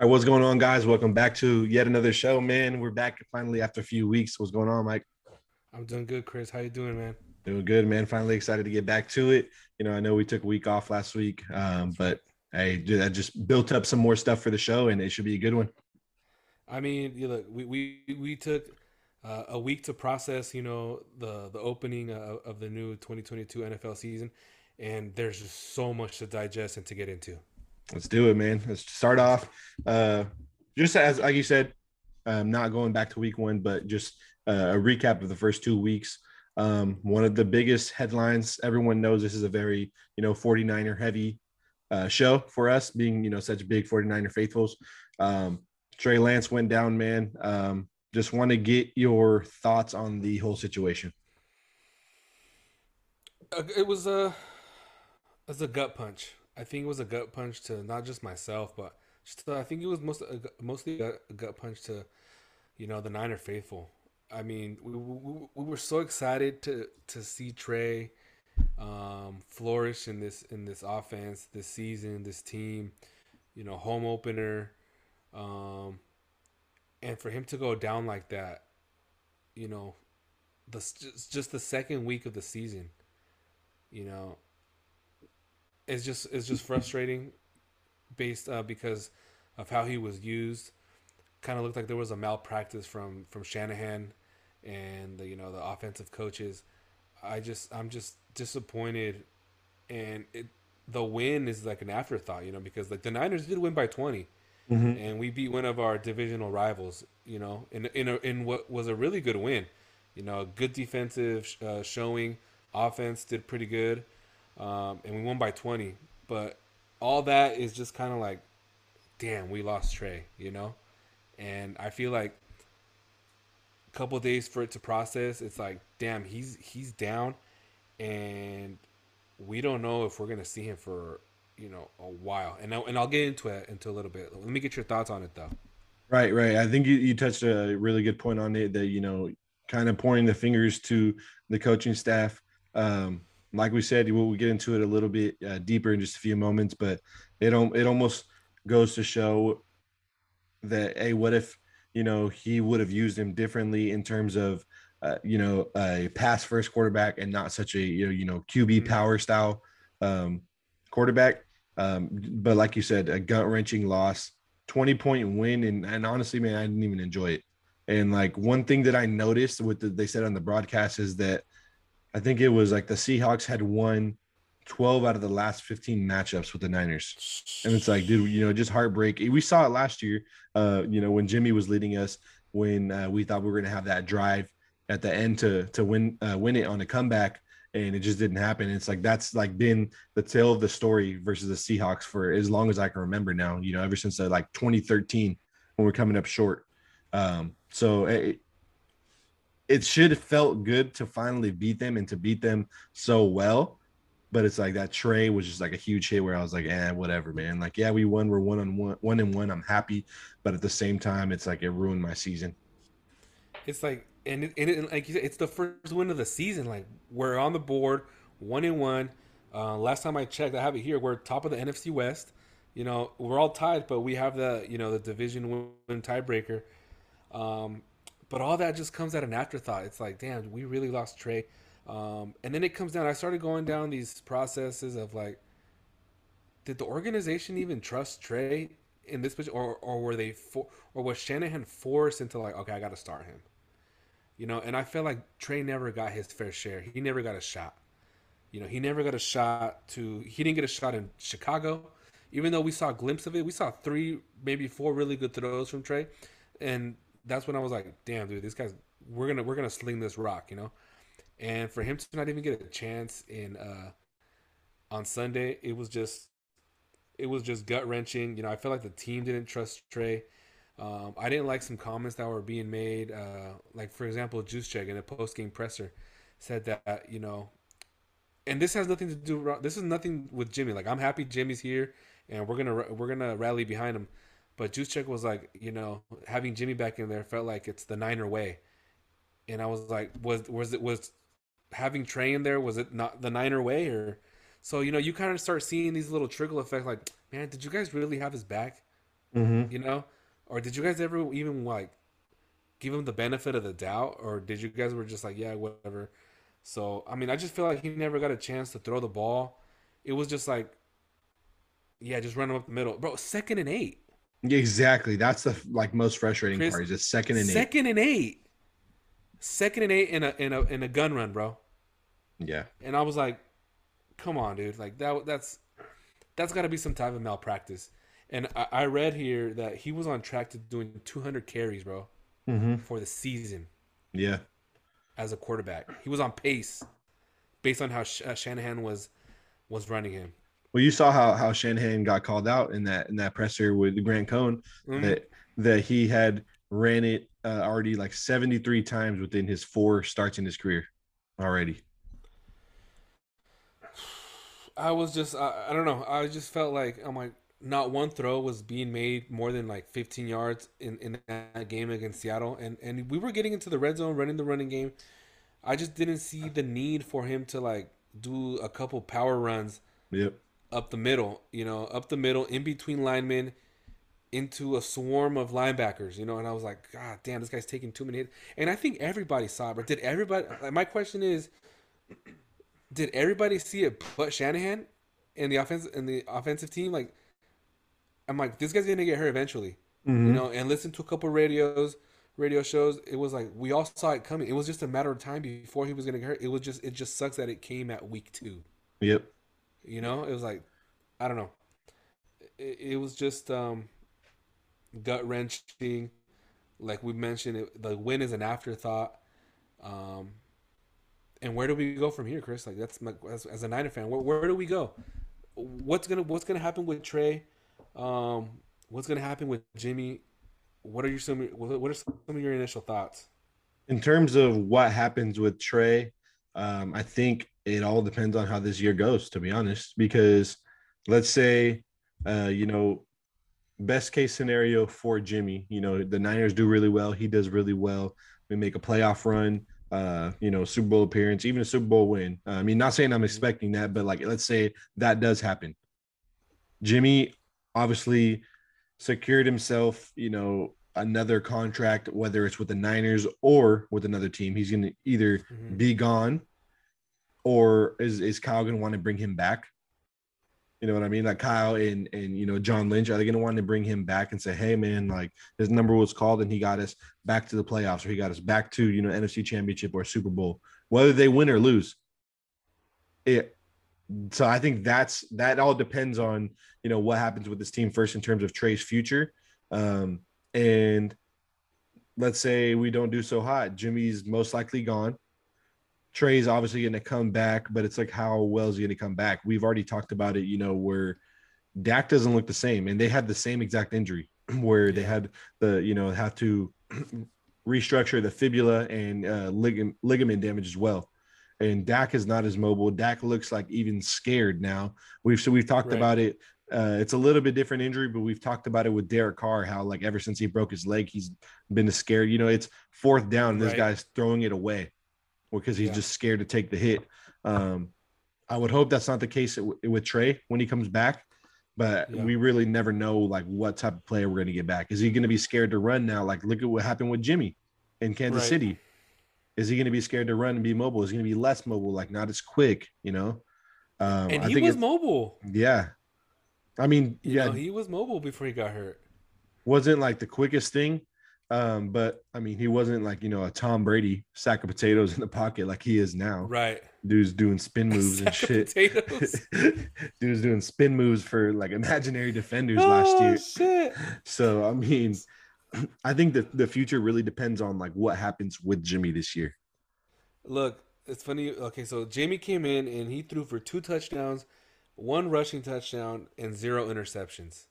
All right, what's going on, guys? Welcome back to yet another show, man. We're back finally after a few weeks. What's going on, Mike? I'm doing good, Chris. How you doing, man? Doing good, man. Finally excited to get back to it. You know, I know we took a week off last week, um, but hey, I just built up some more stuff for the show, and it should be a good one. I mean, you look, we we we took uh, a week to process, you know, the the opening of, of the new 2022 NFL season, and there's just so much to digest and to get into. Let's do it, man. Let's start off. Uh, just as like you said, um, not going back to week one, but just uh, a recap of the first two weeks. Um, one of the biggest headlines. Everyone knows this is a very you know 49er heavy uh, show for us, being you know such big 49er faithfuls. Um, Trey Lance went down, man. Um, just want to get your thoughts on the whole situation. Uh, it was a, it was a gut punch. I think it was a gut punch to not just myself, but just to, I think it was most mostly a, gut punch to, you know, the Niner faithful. I mean, we, we, we were so excited to to see Trey um, flourish in this in this offense, this season, this team. You know, home opener, um, and for him to go down like that, you know, the just the second week of the season, you know, it's just it's just frustrating, based uh, because of how he was used. Kind of looked like there was a malpractice from from Shanahan and the you know the offensive coaches. I just I'm just disappointed, and it the win is like an afterthought, you know, because like the Niners did win by 20 mm-hmm. and we beat one of our divisional rivals, you know, in in a, in what was a really good win, you know, good defensive uh, showing, offense did pretty good um, and we won by 20. But all that is just kind of like, damn, we lost Trey, you know? And I feel like a couple days for it to process, it's like, damn, he's he's down, and we don't know if we're gonna see him for you know a while. And I'll, and I'll get into it into a little bit. Let me get your thoughts on it though. Right, right. I think you, you touched a really good point on it that you know, kind of pointing the fingers to the coaching staff. Um, like we said, we'll get into it a little bit uh, deeper in just a few moments, but it it almost goes to show that hey, what if you know he would have used him differently in terms of uh, you know a pass first quarterback and not such a you know you know QB mm-hmm. power style um, quarterback. Um, but like you said, a gut wrenching loss, twenty point win, and and honestly, man, I didn't even enjoy it. And like one thing that I noticed, what the, they said on the broadcast is that I think it was like the Seahawks had won 12 out of the last 15 matchups with the Niners. And it's like, dude, you know, just heartbreak. We saw it last year, uh, you know, when Jimmy was leading us, when uh, we thought we were going to have that drive at the end to to win uh, win it on a comeback and it just didn't happen. It's like that's like been the tale of the story versus the Seahawks for as long as I can remember now, you know, ever since uh, like 2013 when we're coming up short. Um, so it, it should have felt good to finally beat them and to beat them so well. But it's like that Trey was just like a huge hit where I was like, eh, whatever, man. Like, yeah, we won. We're one on one, one and one. I'm happy, but at the same time, it's like it ruined my season. It's like, and it, and it, like you said, it's the first win of the season. Like we're on the board, one and one. Uh, last time I checked, I have it here. We're top of the NFC West. You know, we're all tied, but we have the you know the division win tiebreaker. Um, but all that just comes at an afterthought. It's like, damn, we really lost Trey. Um, and then it comes down. I started going down these processes of like, did the organization even trust Trey in this position, or or were they for, or was Shanahan forced into like, okay, I got to start him, you know? And I feel like Trey never got his fair share. He never got a shot. You know, he never got a shot to. He didn't get a shot in Chicago, even though we saw a glimpse of it. We saw three, maybe four really good throws from Trey, and that's when I was like, damn, dude, these guys, we're gonna we're gonna sling this rock, you know. And for him to not even get a chance in uh, on Sunday, it was just it was just gut wrenching. You know, I felt like the team didn't trust Trey. Um, I didn't like some comments that were being made. Uh, like for example, Juszczyk in a post game presser said that you know, and this has nothing to do. This is nothing with Jimmy. Like I'm happy Jimmy's here, and we're gonna we're gonna rally behind him. But Juszczyk was like, you know, having Jimmy back in there felt like it's the Niner way. And I was like, was was it was having Trey in there? Was it not the Niner way or? So you know, you kind of start seeing these little trickle effects. Like, man, did you guys really have his back? Mm-hmm. You know, or did you guys ever even like give him the benefit of the doubt, or did you guys were just like, yeah, whatever? So I mean, I just feel like he never got a chance to throw the ball. It was just like, yeah, just run him up the middle, bro. Second and eight. Exactly. That's the like most frustrating Chris, part. Is it's second and eight. Second and eight. Second and eight in a in a in a gun run, bro. Yeah. And I was like, come on, dude. Like that that's that's got to be some type of malpractice. And I, I, read here that he was on track to doing 200 carries, bro, mm-hmm. for the season. Yeah. As a quarterback, he was on pace, based on how Sh- uh, Shanahan was was running him. Well, you saw how how Shanahan got called out in that in that presser with Grant Cohn mm-hmm. that that he had ran it uh, already like 73 times within his four starts in his career already. I was just I, I don't know. I just felt like I'm like not one throw was being made more than like 15 yards in, in that game against Seattle, and and we were getting into the red zone, running the running game. I just didn't see the need for him to like do a couple power runs. Yep. Up the middle, you know, up the middle, in between linemen, into a swarm of linebackers, you know, and I was like, God damn, this guy's taking too many hits. And I think everybody saw it, but did everybody? My question is, did everybody see it but Shanahan and the offense and the offensive team? Like, I'm like, this guy's gonna get hurt eventually, mm-hmm. you know. And listen to a couple radios, radio shows. It was like we all saw it coming. It was just a matter of time before he was gonna get hurt. It was just, it just sucks that it came at week two. Yep. You know, it was like, I don't know. It, it was just um, gut wrenching. Like we mentioned, it, the win is an afterthought. Um, and where do we go from here, Chris? Like that's my as, as a Niner fan, where, where do we go? What's gonna What's gonna happen with Trey? Um, what's gonna happen with Jimmy? What are your some What are some of your initial thoughts? In terms of what happens with Trey, um, I think it all depends on how this year goes. To be honest, because let's say, uh, you know, best case scenario for Jimmy, you know, the Niners do really well. He does really well. We make a playoff run uh, you know, Super Bowl appearance, even a Super Bowl win. Uh, I mean, not saying I'm mm-hmm. expecting that, but like, let's say that does happen. Jimmy obviously secured himself, you know, another contract, whether it's with the Niners or with another team. He's going to either mm-hmm. be gone or is, is Kyle going to want to bring him back? You know what I mean? Like Kyle and and you know John Lynch, are they going to want to bring him back and say, "Hey, man, like his number was called and he got us back to the playoffs, or he got us back to you know NFC Championship or Super Bowl, whether they win or lose." It. So I think that's that all depends on you know what happens with this team first in terms of Trey's future, um, and let's say we don't do so hot. Jimmy's most likely gone. Trey's obviously going to come back, but it's like how well is he going to come back? We've already talked about it, you know, where Dak doesn't look the same, and they had the same exact injury where they had the, you know, have to restructure the fibula and uh, ligament ligament damage as well. And Dak is not as mobile. Dak looks like even scared now. We've so we've talked right. about it. Uh, it's a little bit different injury, but we've talked about it with Derek Carr. How like ever since he broke his leg, he's been scared. You know, it's fourth down, and this right. guy's throwing it away because he's yeah. just scared to take the hit. Um, I would hope that's not the case with Trey when he comes back, but yeah. we really never know like what type of player we're going to get back. Is he going to be scared to run now? Like look at what happened with Jimmy in Kansas right. City. Is he going to be scared to run and be mobile? Is he going to be less mobile, like not as quick? You know. Um, and he was mobile. Yeah, I mean, yeah, he was mobile before he got hurt. Wasn't like the quickest thing, um, but I mean, he wasn't like you know a Tom Brady sack of potatoes in the pocket like he is now. Right. Dude's doing spin moves and shit. Dude's doing spin moves for like imaginary defenders oh, last year. Shit. So I mean, I think that the future really depends on like what happens with Jimmy this year. Look, it's funny. Okay, so Jamie came in and he threw for two touchdowns, one rushing touchdown, and zero interceptions.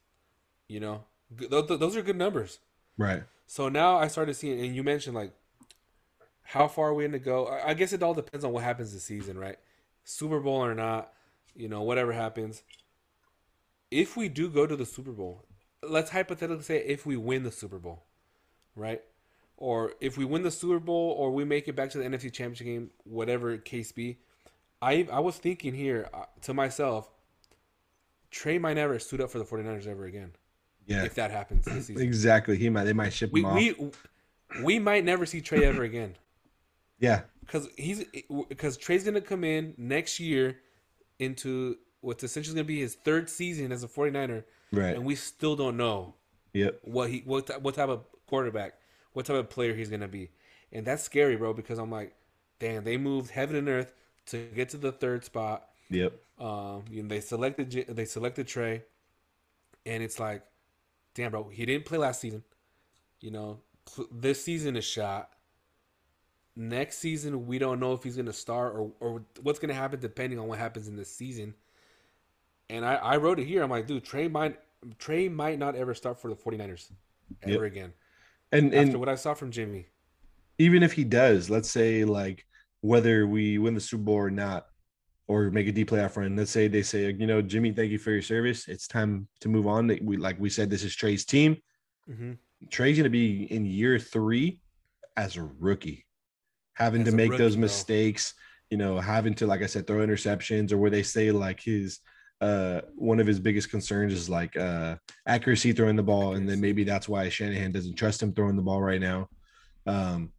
You know, those are good numbers. Right. So now I started seeing, and you mentioned like how far are we in to go? I guess it all depends on what happens this season, right? Super Bowl or not, you know, whatever happens. If we do go to the Super Bowl, let's hypothetically say if we win the Super Bowl, right? Or if we win the Super Bowl or we make it back to the NFC Championship game, whatever case be, I I was thinking here uh, to myself, Trey might never suit up for the 49ers ever again. Yeah, if that happens this season. exactly. He might they might ship We him off. we we might never see Trey ever again yeah, because he's because Trey's gonna come in next year into what's essentially gonna be his third season as a 49er, right. and we still don't know Yep. what he what what type of quarterback, what type of player he's gonna be, and that's scary, bro. Because I'm like, damn, they moved heaven and earth to get to the third spot. Yep. Um, you know, they selected they selected Trey, and it's like, damn, bro, he didn't play last season. You know, this season is shot. Next season, we don't know if he's gonna start or or what's gonna happen depending on what happens in this season. And I, I wrote it here. I'm like, dude, Trey might Trey might not ever start for the 49ers ever Yep. again. And After and what I saw from Jimmy. even if he does, let's say like whether we win the Super Bowl or not, or make a deep playoff run, let's say they say, you know, Jimmy, thank you for your service. It's time to move on. We like we said, this is Trey's team. hmm Trey's gonna be in year three as a rookie, having As to make those rookie, bro. mistakes, you know, having to, like I said, throw interceptions, or where they say like his uh one of his biggest concerns is like uh accuracy throwing the ball, and then maybe that's why Shanahan doesn't trust him throwing the ball right now. Um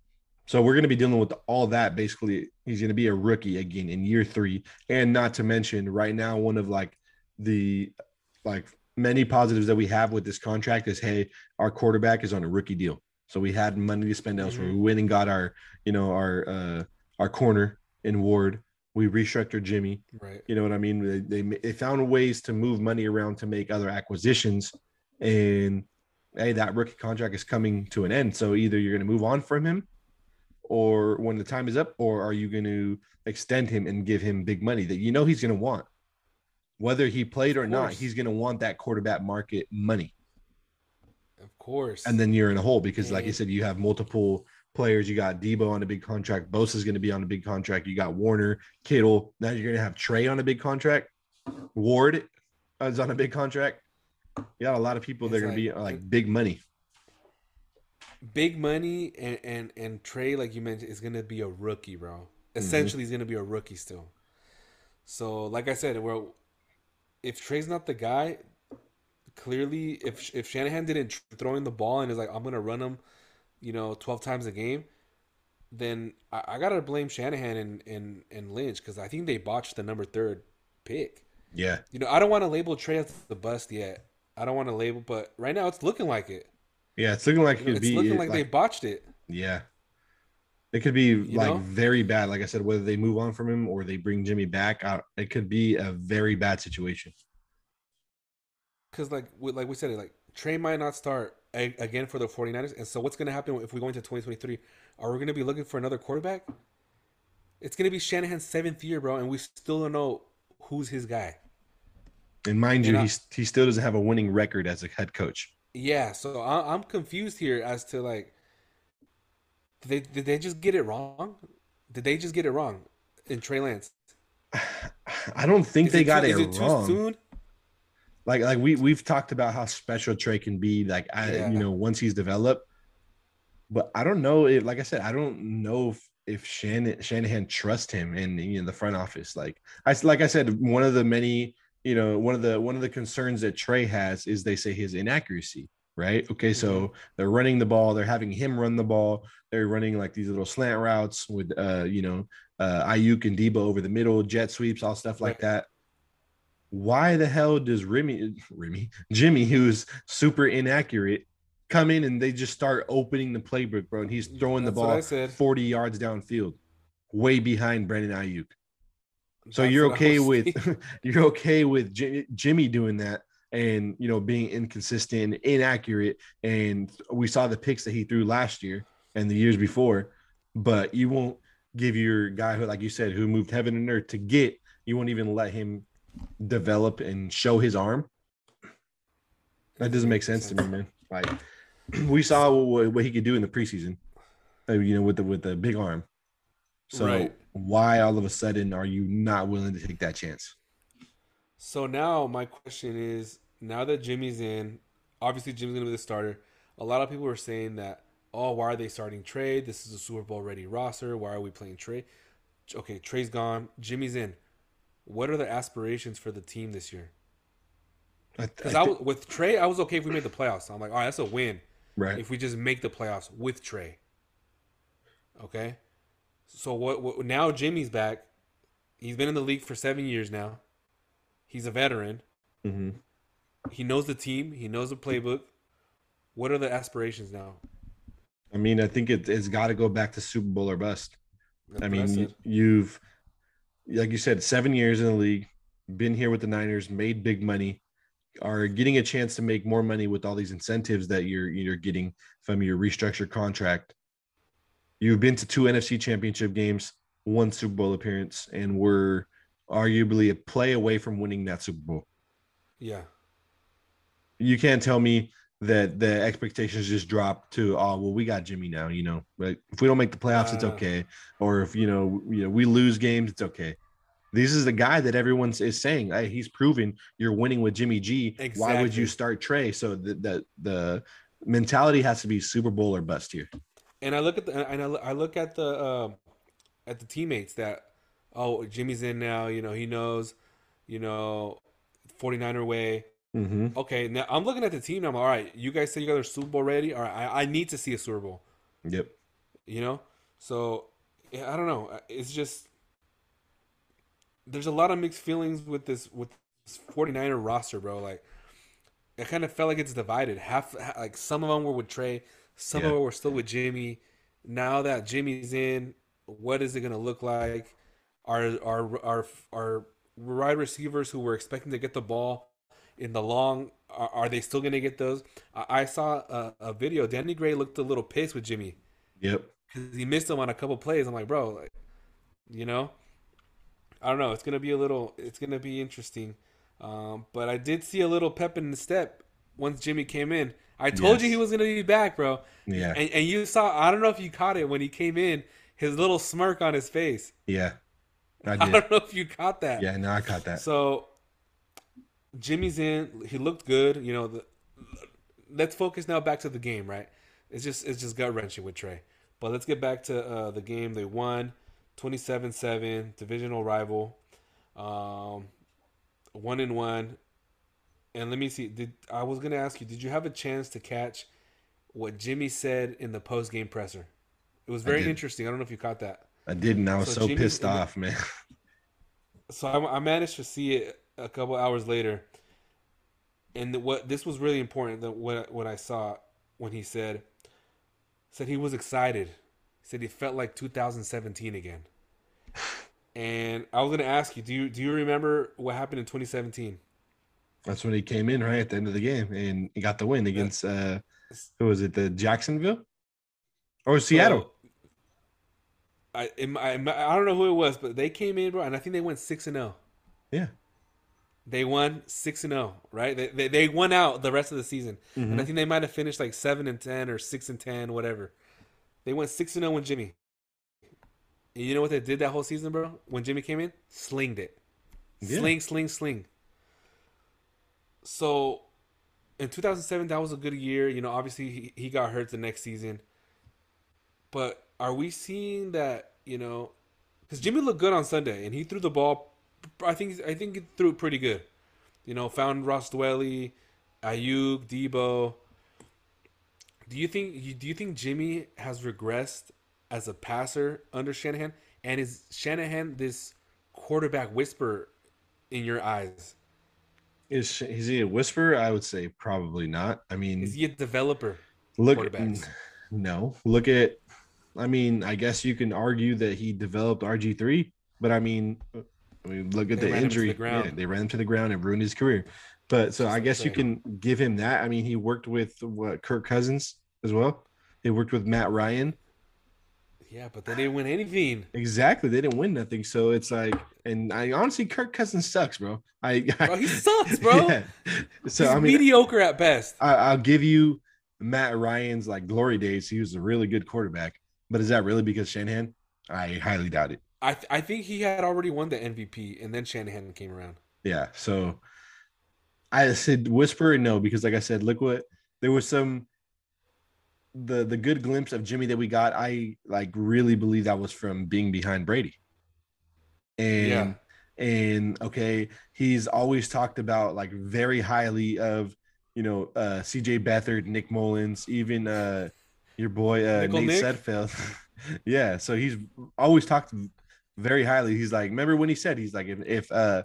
so we're going to be dealing with all that. Basically, he's going to be a rookie again in year three, and not to mention, right now, one of like the like many positives that we have with this contract is, hey, our quarterback is on a rookie deal, so we had money to spend elsewhere. Mhm. We went and got our, you know, our uh our corner in Ward. We restructured Jimmy. Right. You know what I mean? They, they they found ways to move money around to make other acquisitions, and hey, that rookie contract is coming to an end. So either you're going to move on from him, or when the time is up, or are you going to extend him and give him big money that you know he's going to want? Whether he played or not, he's going to want that quarterback market money. Of course. And then you're in a hole because, like you said, you have multiple players. You got Deebo on a big contract. Bosa's going to be on a big contract. You got Warner, Kittle. Now you're going to have Trey on a big contract. Ward is on a big contract. You got a lot of people that are It's going to be like- like big money. Big money and and and Trey, like you mentioned, is gonna be a rookie, bro. Mm-hmm. Essentially, he's gonna be a rookie still. So, like I said, well, if Trey's not the guy, clearly, if if Shanahan didn't tr- throw in the ball and is like, I'm gonna run him, you know, twelve times a game, then I, I gotta blame Shanahan and and and Lynch because I think they botched the number third pick. Yeah. You know, I don't want to label Trey as the bust yet. I don't want to label, but right now it's looking like it. Yeah. It's looking like it You it's be looking like, like they botched it. yeah. It could be like know? very bad. Like I said, whether they move on from him or they bring Jimmy back, uh, it could be a very bad situation. because like we, like we said, like Trey might not start a, again for the 49ers. And so what's going to happen if we go into 2023? Are we going to be looking for another quarterback? It's going to be Shanahan's seventh year, bro, and we still don't know who's his guy. And mind you, I- he's, he still doesn't have a winning record as a head coach. Yeah, so I, I'm confused here as to like, did they did they just get it wrong? Did they just get it wrong in Trey Lance? I don't think Is they it got too, it, is it wrong. too soon? Like like we we've talked about how special Trey can be. Like I Yeah. you know once he's developed, but I don't know. If, like I said, I don't know if, if Shannon Shanahan trusts him in in the front office. Like I like I said, one of the many you know one of the one of the concerns that Trey has is they say his inaccuracy. Right. Okay. So they're running the ball. They're having him run the ball. They're running like these little slant routes with, uh, you know, uh, Aiyuk and Deebo over the middle, jet sweeps, all stuff like that. Why the hell does Remy, Remy, Jimmy, who's super inaccurate, come in and they just start opening the playbook, bro? And he's throwing the That's I ball 40 yards downfield, way behind Brandon Aiyuk. So That's you're okay with you're okay with J- Jimmy doing that and you know being inconsistent, inaccurate, and we saw the picks that he threw last year and the years before, but you won't give your guy who, like you said, who moved heaven and earth to get. You won't even let him develop and show his arm. That doesn't make sense to me, man. Like we saw what, what he could do in the preseason, uh, you know, with the with the big arm. So Right. Why all of a sudden are you not willing to take that chance? So now my question is: Now that Jimmy's in, obviously Jimmy's gonna be the starter. A lot of people are saying that, oh, why are they starting Trey? This is a Super Bowl ready roster. Why are we playing Trey? Okay, Trey's gone. Jimmy's in. What are the aspirations for the team this year? Because I, I, th- with Trey, I was okay if we made the playoffs. I'm like, all right, that's a win. Right. If we just make the playoffs with Trey. Okay. So what, what? Now Jimmy's back. He's been in the league for seven years now. He's a veteran. Mm-hmm. He knows the team. He knows the playbook. What are the aspirations now? I mean, I think it, it's got to go back to Super Bowl or bust. That's I mean, you've, like you said, seven years in the league, been here with the Niners, made big money, are getting a chance to make more money with all these incentives that you're you're getting from your restructured contract. You've been to two NFC championship games, one Super Bowl appearance, and were arguably a play away from winning that Super Bowl. Yeah. You can't tell me that the expectations just drop to oh well we got Jimmy now you know? But if we don't make the playoffs uh, it's okay. Or if you know you know we lose games it's okay. This is the guy that everyone is saying hey, he's proven you're winning with Jimmy G. Exactly. why would you start Trey? So the, the the mentality has to be Super Bowl or bust here and I look at the and I look at the uh, at the teammates that oh Jimmy's in now you know he knows you know 49er way Mm-hmm. Okay, now I'm looking at the team. I'm all right. You guys say you got a Super Bowl ready. All right, I, I need to see a Super Bowl. Yep. You know, so I don't know. It's just there's a lot of mixed feelings with this with this 49er roster, bro. Like it kind of felt like it's divided. Half like some of them were with Trey, some yeah. of them were still with Jimmy. Now that Jimmy's in, what is it going to look like? Our our our our wide receivers who were expecting to get the ball in the long. Are, are they still going to get those? I, I saw a, a, video. Danny Gray looked a little pissed with Jimmy. Yep. Because he missed him on a couple plays. I'm like, bro, like, you know, I don't know. It's gonna be a little. It's gonna be interesting. Um, but I did see a little pep in the step once Jimmy came in. I told yes. you he was gonna be back, bro. Yeah. And, and you saw. I don't know if you caught it when he came in. His little smirk on his face. Yeah. I, I don't know if you caught that. Yeah, no, I caught that. So Jimmy's in. He looked good. You know, the, let's focus now back to the game, right? It's just it's just gut wrenching with Trey. But let's get back to uh, the game. They won 27-7, divisional rival. Um, one and one. And let me see. Did I was gonna ask you? Did you have a chance to catch what Jimmy said in the post game presser? It was very I interesting. I don't know if you caught that. I didn't. I was so, so pissed off, man. So I, I managed to see it a couple hours later, and the, what this was really important. That what what I saw when he said said he was excited. He said he felt like 2017 again. And I was gonna ask you, do you do you remember what happened in 2017? That's when he came in right at the end of the game and he got the win against uh who was it, the Jacksonville or Seattle? I, I I don't know who it was, but they came in, bro, and I think they went six and zero. Oh. Yeah, they won six and zero, oh, right? They, they, they won out the rest of the season, mm-hmm. and I mm-hmm. think they might have finished like seven and ten or six and ten, whatever. They went six and zero oh when Jimmy. And you know what they did that whole season, bro? When Jimmy came in, slinged it, yeah. sling, sling, sling. So, in 2007, that was a good year. You know, obviously he, he got hurt the next season, but are we seeing that? You know, because Jimmy looked good on Sunday and he threw the ball I think I think it threw it pretty good. You know, found Ross Dwelley, Aiyuk, Deebo. Do you think do you think Jimmy has regressed as a passer under Shanahan? And is Shanahan this quarterback whisper in your eyes? Is is he a whisperer? I would say probably not. I mean, is he a developer? Look, no. Look at. I mean, I guess you can argue that he developed RG three, but I mean, uh, I mean, look at they the injury. The yeah, they ran him to the ground and ruined his career. But so I guess you can give him that. I mean, he worked with what Kirk Cousins as well. He worked with Matt Ryan. Yeah, but they didn't win anything. Exactly, they didn't win nothing. So it's like, and I honestly, Kirk Cousins sucks, bro. I, I bro, he sucks, bro. Yeah. So He's I mean, mediocre at best. I, I'll give you Matt Ryan's like glory days. He was a really good quarterback, but is that really because Shanahan? I highly doubt it. I th- I think he had already won the MVP, and then Shanahan came around. Yeah, so I said whisper no because, like I said, look what there was some the the good glimpse of Jimmy that we got. I like really believe that was from being behind Brady, and yeah. and okay, he's always talked about like very highly of you know uh CJ Beathard, Nick Mullens, even uh your boy uh Nickel Nate Nick? Sudfeld. yeah, so he's always talked very highly. He's like, remember when he said he's like if if uh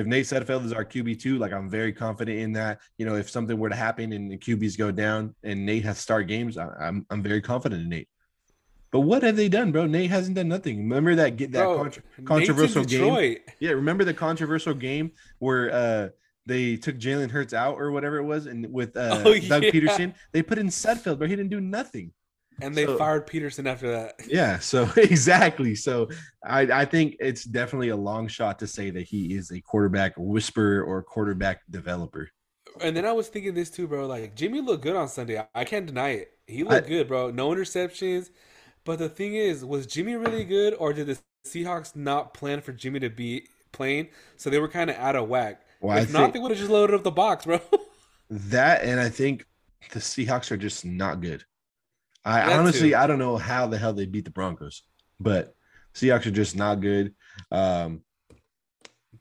if Nate Sudfeld is our QB two, like I'm very confident in that. You know, if something were to happen and the QBs go down and Nate has to start games, I, I'm I'm very confident in Nate. But what have they done, bro? Nate hasn't done nothing. Remember that get that Bro, contra- controversial game? Yeah, remember the controversial game where uh they took Jalen Hurts out or whatever it was, and with uh Oh, Doug yeah. Pederson, they put in Sudfeld, but he didn't do nothing. And they So- fired Pederson after that. Yeah, so exactly. So I I think it's definitely a long shot to say that he is a quarterback whisperer or quarterback developer. And then I was thinking this too, bro. Like Jimmy looked good on Sunday. I- I can't deny it. He looked I- good, bro. No interceptions. But the thing is, was Jimmy really good, or did the Seahawks not plan for Jimmy to be playing? So they were kind of out of whack. Well, I if not, think they would have just loaded up the box, bro. that, and I think the Seahawks are just not good. I That honestly, too. I don't know how the hell they beat the Broncos, but Seahawks are just not good. Um,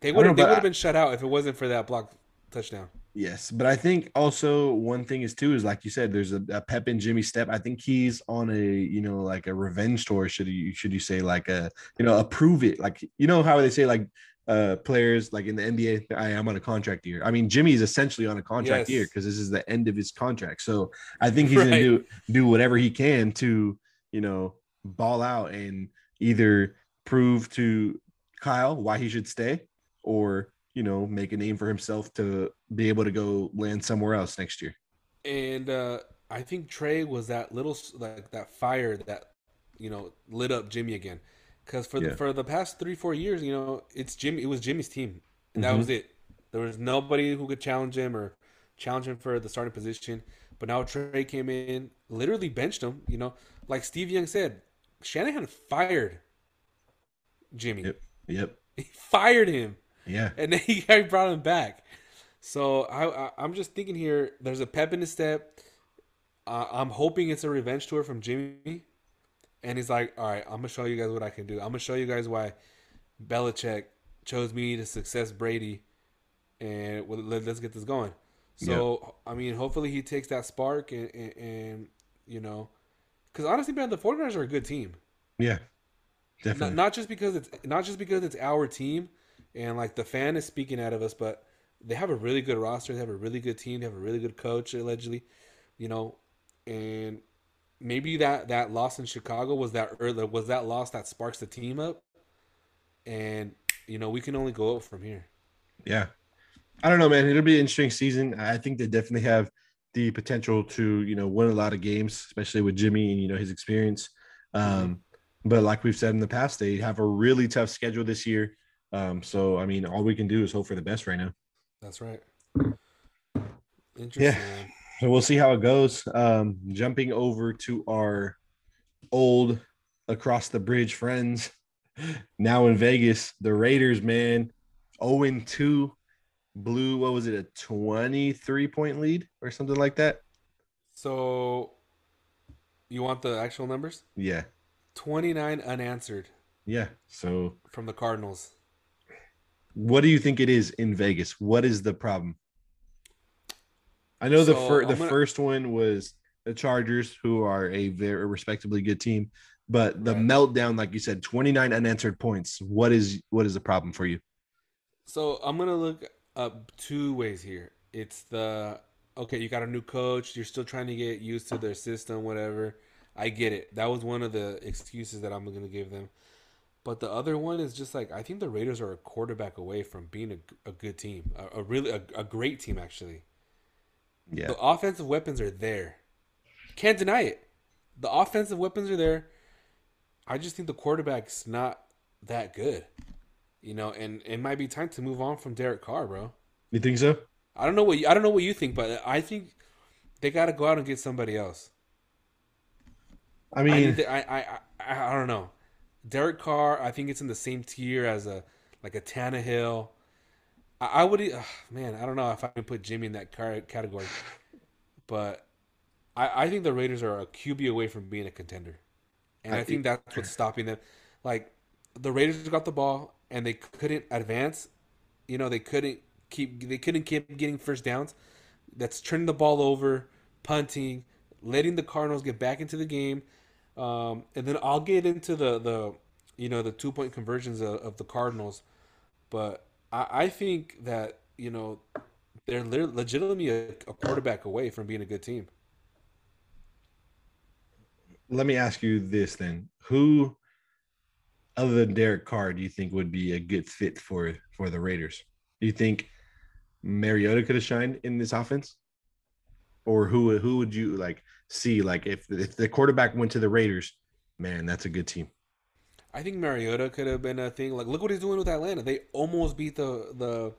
they would have. They would have been shut out if it wasn't for that block touchdown. Yes, but I think also one thing is too is like you said, there's a, a Pep and Jimmy step. I think he's on a you know like a revenge tour. Should you should you say like a you know approve it? Like you know how they say like uh players like in the NBA, I am on a contract year. I mean Jimmy is essentially on a contract Yes. year because this is the end of his contract. So I think he's gonna do do whatever he can to you know ball out and either prove to Kyle why he should stay or you know make a name for himself to be able to go land somewhere else next year. And uh, I think Trey was that little s- like that fire that you know lit up Jimmy again. Because for Yeah. the for the past three four years, you know, it's Jimmy. It was Jimmy's team, and that Mhm. was it. There was nobody who could challenge him or challenge him for the starting position. But now Trey came in, literally benched him. You know, like Steve Young said, Shanahan fired Jimmy. Yep. Yep. He fired him Yeah. and then he brought him back. So I, I I'm just thinking here. There's a pep in his step. Uh, I'm hoping it's a revenge tour from Jimmy, and he's like, "All right, I'm gonna show you guys what I can do. I'm gonna show you guys why Belichick chose me to success Brady, and let, us get this going." So I mean, hopefully he takes that spark and and, and you know, because honestly, man, the 49ers are a good team Yeah. not, Definitely. not just because it's not just because it's our team and like the fan is speaking out of us, but they have a really good roster. They have a really good team. They have a really good coach, allegedly, you know, and maybe that that loss in Chicago was that early was that loss that sparks the team up, and you know we can only go up from here. yeah. I don't know, man. It'll be an interesting season. I think they definitely have the potential to, you know, win a lot of games, especially with Jimmy and you know his experience. Um, but like we've said in the past, they have a really tough schedule this year. Um, so I mean, all we can do is hope for the best right now. That's right. Interesting. man. So we'll see how it goes. Um, jumping over to our old across the bridge friends now in Vegas, the Raiders, man, 0 2 blew, what was it, a 23 point lead or something like that? So, you want the actual numbers? Yeah. Twenty nine unanswered Yeah. So from the Cardinals. what do you think it is in Vegas? What is the problem? I know the fir- the gonna- first one was the Chargers, who are a very respectably good team, but the Right. meltdown, like you said, 29 unanswered points. What is what is the problem for you? So I'm gonna look up two ways here. It's the okay, you got a new coach, you're still trying to get used to their system, whatever. I get it. That was one of the excuses that I'm gonna give them. But the other one is just like I think the Raiders are a quarterback away from being a, a good team, a, a really a, a great team actually. Yeah. The offensive weapons are there. Can't deny it. The offensive weapons are there. I just think the quarterback's not that good. You know, and it might be time to move on from Derek Carr, bro. You think so? I don't know what you, I don't know what you think, but I think they got to go out and get somebody else. I I, mean, that- I, I, I, I don't know. Derek Carr, I think it's in the same tier as a like a Tannehill. I, I would, ugh, man, I don't know if I can put Jimmy in that category, but I, I think the Raiders are a QB away from being a contender, and I, I think that's what's stopping them. Like the Raiders got the ball, and they couldn't advance. You know, they couldn't keep they couldn't keep getting first downs. That's turning the ball over, punting, letting the Cardinals get back into the game, um, and then I'll get into the the you know the two point conversions of, of the Cardinals, but I, think that you know they're legitimately a, a quarterback away from being a good team. Let me ask you this then: Who, other than Derek Carr, do you think would be a good fit for for the Raiders? Do you think Mariota could have shined in this offense, or who who would you like see? Like if if the quarterback went to the Raiders, man, that's a good team. I think Mariota could have been a thing. Like, look what he's doing with Atlanta. They almost beat the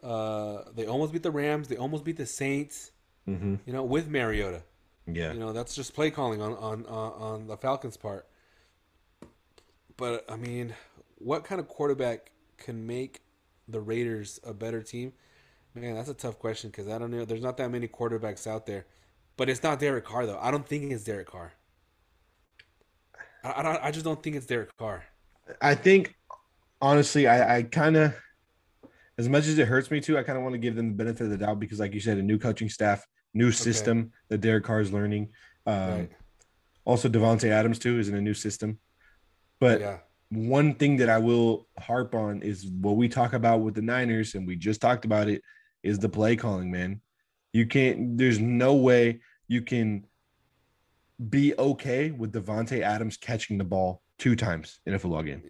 the uh, they almost beat the Rams. They almost beat the Saints. Mm-hmm. You know, with Mariota. Yeah. You know, that's just play calling on on on the Falcons' part. But I mean, what kind of quarterback can make the Raiders a better team? Man, that's a tough question because I don't know. There's not that many quarterbacks out there, but it's not Derek Carr though. I don't think it's Derek Carr. I, I, I just don't think it's Derek Carr. I think honestly, I, I kind of as much as it hurts me too, I kind of want to give them the benefit of the doubt because, like you said, a new coaching staff, new system okay. that Derek Carr is learning. Um, right. Also, Davante Adams too is in a new system. But yeah. one thing that I will harp on is what we talk about with the Niners, and we just talked about it, is the play calling. Man, you can't. There's no way you can be okay with Davante Adams catching the ball two times in a football game.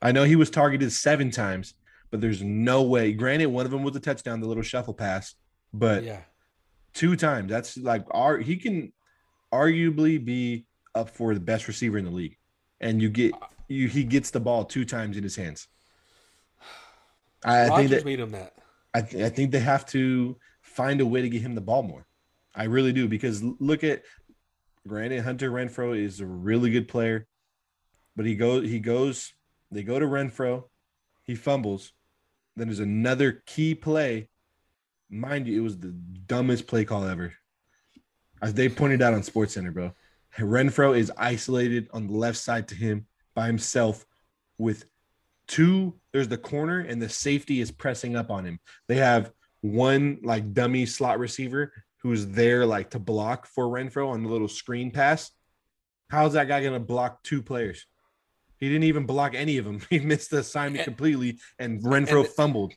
I know he was targeted seven times, but there's no way. Granted, one of them was a touchdown, the little shuffle pass, but yeah, two times. That's like our he can arguably be up for the best receiver in the league, and you get you he gets the ball two times in his hands. I, I think that made him that. I, th- I think they have to find a way to get him the ball more. I really do because look at granted Hunter Renfrow is a really good player, but he goes he goes they go to Renfrow, he fumbles, then there's another key play. Mind you, it was the dumbest play call ever. As they pointed out on Sports Center, bro. Renfrow is isolated on the left side to him by himself with two. There's the corner and the safety is pressing up on him. They have one like dummy slot receiver who's there like to block for Renfrow on the little screen pass. How's that guy going to block two players? He didn't even block any of them. He missed the assignment and, completely, and Renfrow and, fumbled.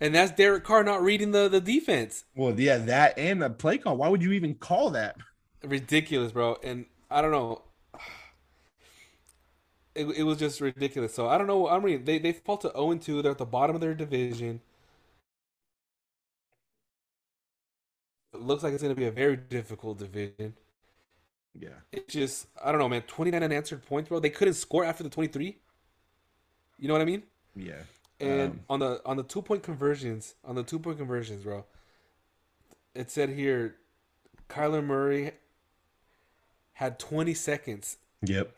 And that's Derek Carr not reading the, the defense. Well, yeah, that and the play call. Why would you even call that? Ridiculous, bro. And I don't know. It, it was just ridiculous. So I don't know. I mean, they they fall to zero and two. They're at the bottom of their division. It looks like it's going to be a very difficult division. Yeah. It just I don't know, man. Twenty nine unanswered points, bro. They couldn't score after the twenty three. You know what I mean? Yeah. And um, on the on the two point conversions, on the two point conversions, bro. It said here, Kyler Murray had twenty seconds. Yep.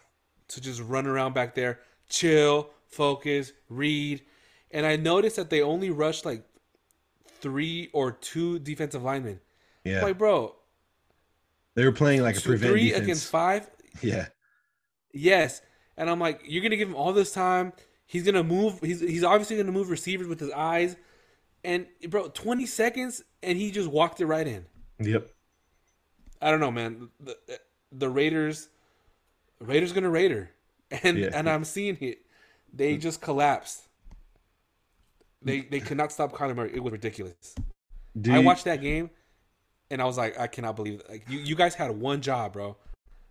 To just run around back there, chill, focus, read, and I noticed that they only rushed like three or two defensive linemen. Yeah. Like, bro, they were playing like a prevent three defense. against five. Yeah. Yes, and I'm like, you're gonna give him all this time. He's gonna move. He's he's obviously gonna move receivers with his eyes, and bro, 20 seconds, and he just walked it right in. Yep. I don't know, man. The the Raiders, Raiders gonna Raider, and yeah. and I'm seeing it. They mm. just collapsed. They they could not stop Kyler Murray. It was ridiculous. I watched that game and I was like, I cannot believe it. like you, you guys had one job, bro.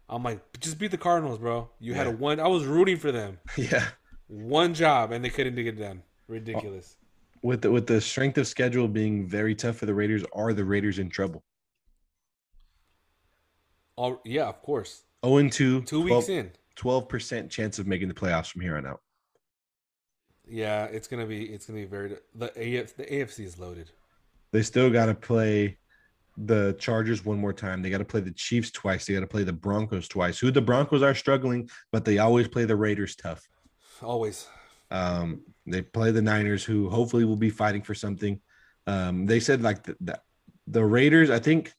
I'm like, just beat the Cardinals, bro. You yeah. had a one. I was rooting for them. Yeah, one job, and they couldn't get it done. Ridiculous. With the with the strength of schedule being very tough for the Raiders, are the Raiders in trouble? All yeah, of course. Oh and two, two 12, weeks in, twelve percent chance of making the playoffs from here on out. Yeah, it's gonna be it's gonna be very the AF the AFC is loaded. They still got to play the Chargers one more time. They got to play the Chiefs twice. They got to play the Broncos twice. Who the Broncos are struggling, but they always play the Raiders tough. Always. Um, they play the Niners, who hopefully will be fighting for something. Um, they said like the, the, the Raiders. I think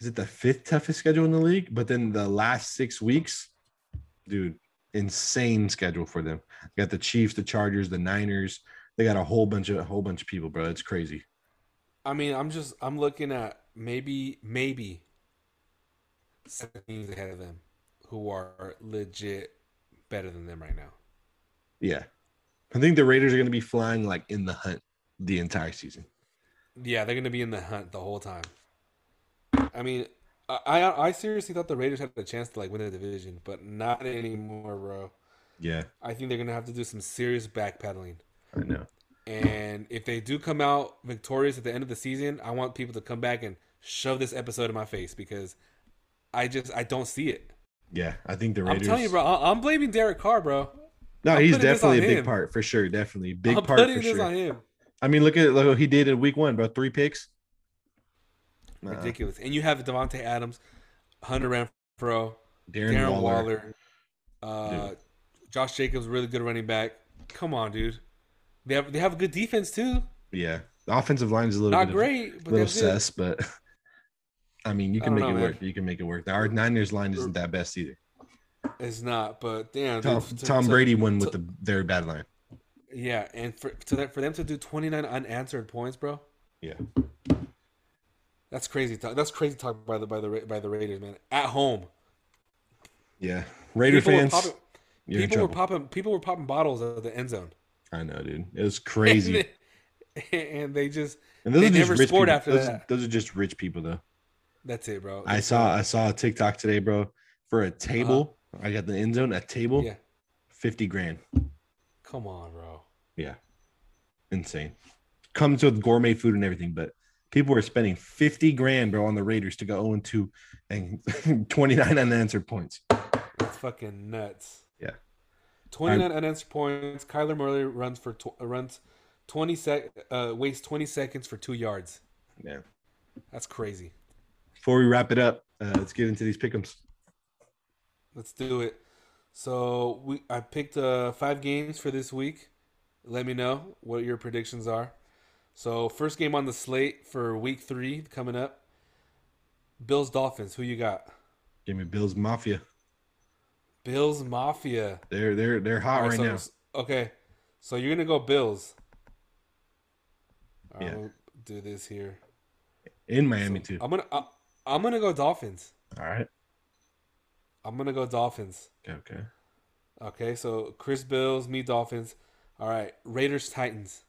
is it the fifth toughest schedule in the league, but then the last six weeks, dude, insane schedule for them. They got the Chiefs, the Chargers, the Niners. They got a whole bunch of a whole bunch of people, bro. It's crazy. I mean, I'm just I'm looking at maybe maybe seven teams ahead of them who are legit better than them right now. Yeah. I think the Raiders are going to be flying like in the hunt the entire season. Yeah, they're going to be in the hunt the whole time. I mean, I, I seriously thought the Raiders had a chance to like win the division, but not anymore, bro. Yeah, I think they're gonna have to do some serious backpedaling. I know. And if they do come out victorious at the end of the season, I want people to come back and shove this episode in my face because I just I don't see it. Yeah, I think the Raiders. I'm telling you, bro. I'm blaming Derek Carr, bro. No, I'm he's definitely a big him. part for sure. Definitely big I'm part putting for this sure. on him. I mean, look at look what he did in Week One, bro. Three picks. Uh, Ridiculous. And you have Davante Adams, Hunter Renfrow, Darren, Darren Waller. Waller, uh, Josh Jacobs, really good running back. Come on, dude. They have they have a good defense too. Yeah, the offensive line is a little Not bit great, of, but little sus, but I mean, you can make know, it man. work. You can make it work. Our Niners line isn't that best either. It's not, but damn, Tom, to- Tom to- Brady won with the very bad line. Yeah, and for to that for them to do 29 unanswered points, bro. Yeah. That's crazy talk. That's crazy talk by the by the by the Raiders, man. At home, Yeah, Raider people fans, were popping, people were popping people were popping bottles at the end zone. I know, dude. It was crazy. and they just And those They are just never rich scored people. after those, that. those are just rich people, though. that's it, bro. I saw it. I saw a TikTok today, bro. For a table, I got the end zone. A table, Uh-huh. Yeah, fifty grand. come on, bro. Yeah, insane. Comes with gourmet food and everything, but people were spending fifty grand, bro, on the Raiders to go zero and two and twenty nine unanswered points. That's fucking nuts. Yeah. 29 unanswered points. Kyler Murray runs for tw- runs 20 sec uh wastes 20 seconds for 2 yards. Yeah. That's crazy. Before we wrap it up, uh, let's get into these pickums. Let's do it. So, we I picked uh 5 games for this week. Let me know what your predictions are. So, first game on the slate for week 3 coming up. Bills Dolphins, who you got? Give me Bills Mafia. Bills Mafia. They're they're they're hot All right so- now. Okay. So you're gonna go Bills. Yeah. I'll do this here. In Miami too. I'm gonna I, I'm gonna go Dolphins. All right. I'm gonna go Dolphins. Okay. Okay. Okay, so Chris Bills, me Dolphins. All right, Raiders Titans.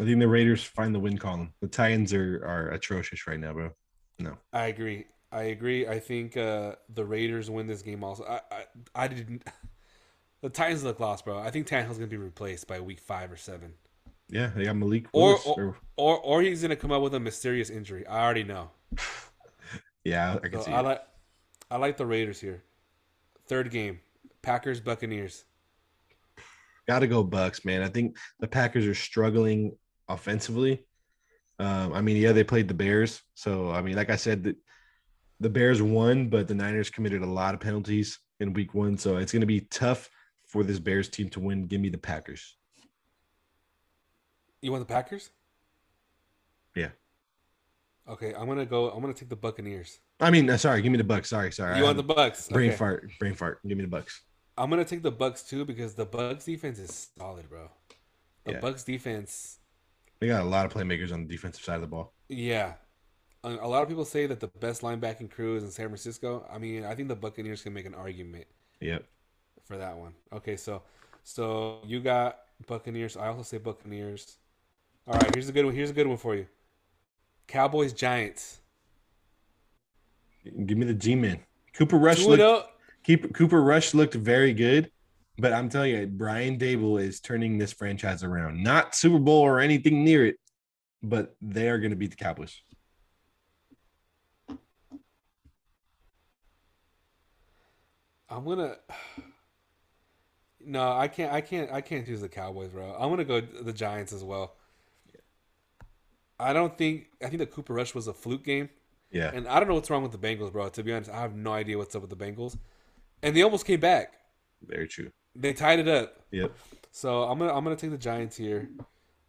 I think the Raiders find the win column. The Titans are are atrocious right now, bro. No. I agree. I agree. I think uh, the Raiders win this game. Also, I I, I didn't. The Titans look lost, bro. I think Tannehill's gonna be replaced by week five or seven, Yeah, they got Malik or or, or- or or he's gonna come out with a mysterious injury. I already know. yeah, I can So see I like I like the Raiders here. Third game, Packers Buccaneers. Got to go Bucks, man. I think the Packers are struggling offensively. Um, I mean, yeah, they played the Bears, so I mean, like I said, the, the Bears won, but the Niners committed a lot of penalties in Week One, so it's going to be tough for this Bears team to win. Give me the Packers. You want the Packers? Yeah. Okay, I'm gonna go. I'm gonna take the Buccaneers. I mean, uh, sorry, give me the Bucks. Sorry, sorry. You want the Bucks? brain Okay. fart? Brain fart. Give me the Bucks. I'm gonna take the Bucks too because the Bucks defense is solid, bro. The Yeah. Bucks defense, They got a lot of playmakers on the defensive side of the ball. yeah. A lot of people say that the best linebacking crew is in San Francisco. I mean, I think the Buccaneers can make an argument Yep. for that one. Okay, so so you got Buccaneers. I also say Buccaneers. All right, here's a good one. Here's a good one for you. Cowboys Giants. Give me the G man. Cooper Rush and oh. looked. Keep, Cooper Rush looked very good, but I'm telling you, Brian Daboll is turning this franchise around. Not Super Bowl or anything near it, but they are going to beat the Cowboys. I'm gonna. No, I can't. I can't. I can't choose the Cowboys, bro. I'm gonna go the Giants as well. Yeah. I don't think. I think the Cooper Rush was a fluke game, Yeah, and I don't know what's wrong with the Bengals, bro. To be honest, I have no idea what's up with the Bengals, and they almost came back. very true. They tied it up. Yep. So I'm gonna I'm gonna take the Giants here,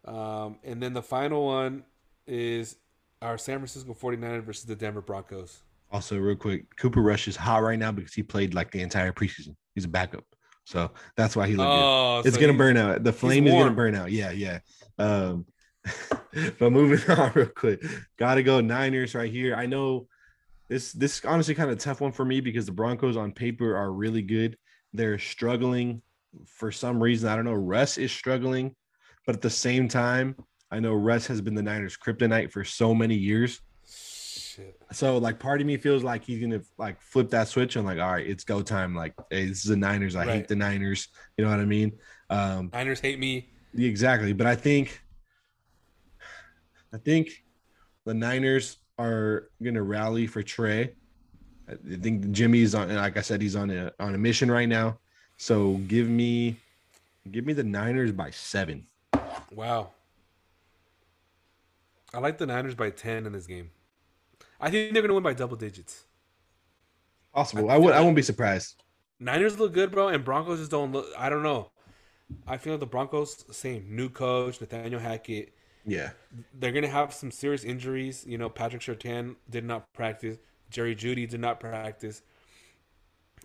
um, and then the final one is our San Francisco 49ers versus the Denver Broncos. Also, real quick, Cooper Rush is hot right now because he played like the entire preseason. He's a backup. So that's why he looked Oh, good. It's so gonna burn out. The flame is gonna burn out. Yeah, yeah. Um, but moving on real quick, gotta go Niners right here. I know this this is honestly kind of a tough one for me because the Broncos on paper are really good. They're struggling for some reason. I don't know. Russ is struggling, but at the same time, I know Russ has been the Niners' kryptonite for so many years. Shit. So like part of me feels like he's gonna like flip that switch and like, all right, it's go time. Like, hey, this is the Niners. I hate the Niners. You know what I mean? Um, Niners hate me. exactly. But I think I think the Niners are gonna rally for Trey. I think Jimmy's on like I said, he's on a on a mission right now. So give me give me the Niners by seven. Wow. I like the Niners by 10 in this game. I think they're going to win by double digits. Possible. I would I won't be surprised. Niners look good, bro, and Broncos just don't look. I don't know. I feel like the Broncos, same. New coach, Nathaniel Hackett. Yeah. They're going to have some serious injuries. You know, Patrick Surtain did not practice. Jerry Jeudy did not practice.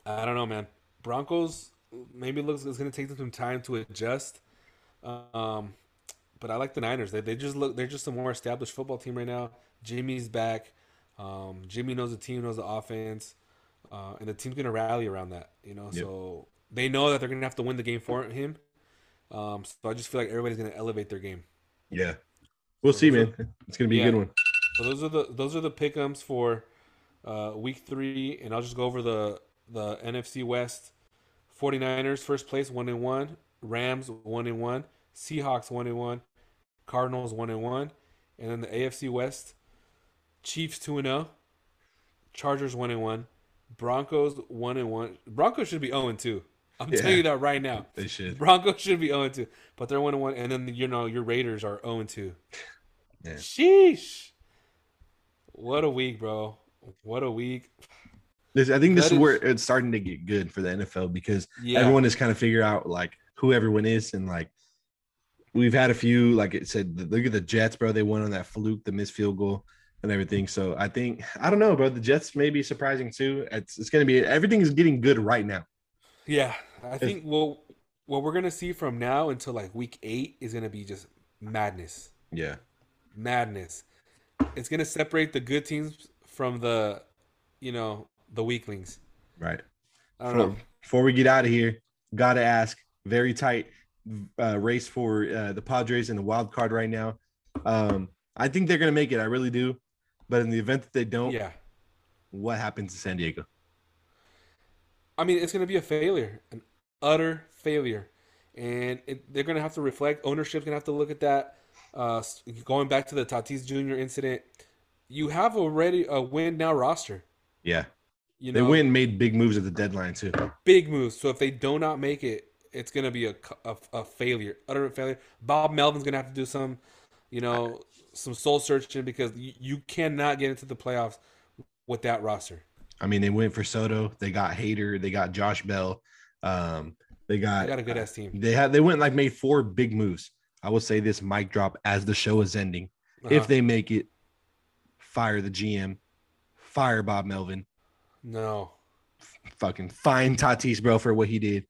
I don't know, man. Broncos maybe looks it's going to take them some time to adjust. Um, but I like the Niners. They, they just look they're just a more established football team right now. Jimmy's back. Um, Jimmy knows the team, knows the offense, uh, and the team's gonna rally around that. You know, Yep. so they know that they're gonna have to win the game for him. Um, so I just feel like everybody's gonna elevate their game. Yeah. We'll So see, man. It's gonna be a good one. So those are the those are the pickums for uh, week three, and I'll just go over the the NFC West. 49ers first place one and one, Rams one and one, Seahawks one and one, Cardinals one and one, and then the AFC West, Chiefs two and zero, Chargers one and one, Broncos one and one. Broncos should be zero and two. I'm Yeah. telling you that right now. They should. Broncos should be 0 2, but they're 1 1. And then, you know, your Raiders are 0 2. Yeah. Sheesh. What a week, bro. What a week. This, I think this is- where it's starting to get good for the NFL because Yeah. everyone is kind of figure out like who everyone is and like we've had a few like it said look at the Jets, bro. They won on that fluke, the missed field goal and everything. So I think I don't know, bro. The Jets may be surprising too. It's it's gonna be everything is getting good right now. Yeah. I think well, what we're going to see from now until like week eight is going to be just madness. Yeah. Madness. It's going to separate the good teams from the, you know, the weaklings. Right. I don't Before, know. before we get out of here, gotta ask. Very tight uh, race for uh, the Padres and the wild card right now. Um, I think they're gonna make it. I really do. But in the event that they don't, Yeah. what happens to San Diego? I mean, it's going to be a failure, an utter failure, and it, they're going to have to reflect. Ownership's going to have to look at that. Uh, going back to the Tatis Jr. incident, you have already a win now roster. Yeah, You they know, went and made big moves at the deadline too. big moves. So if they do not make it, it's going to be a a failure, utter failure. Bob Melvin's going to have to do some, you know, some soul searching because you, you cannot get into the playoffs with that roster. I mean, they went for Soto. They got Hader. They got Josh Bell. Um, they got They got a good ass team. They had they went like made four big moves. I will say this mic drop as the show is ending. Uh-huh. If they make it, fire the GM, fire Bob Melvin, no, fucking fine Tatis, bro, for what he did,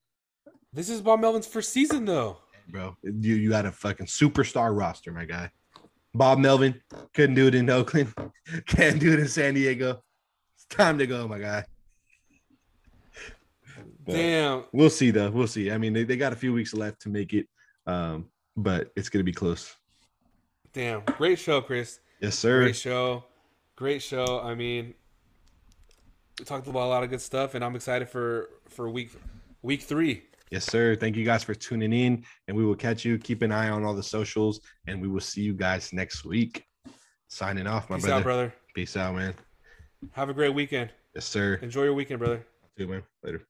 this is Bob Melvin's first season though. Bro. You you had a fucking superstar roster, my guy. Bob Melvin couldn't do it in Oakland, can't do it in San Diego. It's time to go, my guy. But Damn. We'll see though. We'll see. I mean, they, they got a few weeks left to make it, um, but it's gonna be close. Damn. Great show, Chris. Yes, sir. Great show. Great show. I mean, we talked about a lot of good stuff, and I'm excited for for week week three. Yes, sir. Thank you guys for tuning in, and we will catch you. Keep an eye on all the socials, and we will see you guys next week. Signing off, my Peace brother. out, brother. Peace out, man. Have a great weekend. Yes, sir. Enjoy your weekend, brother. You, man. Later.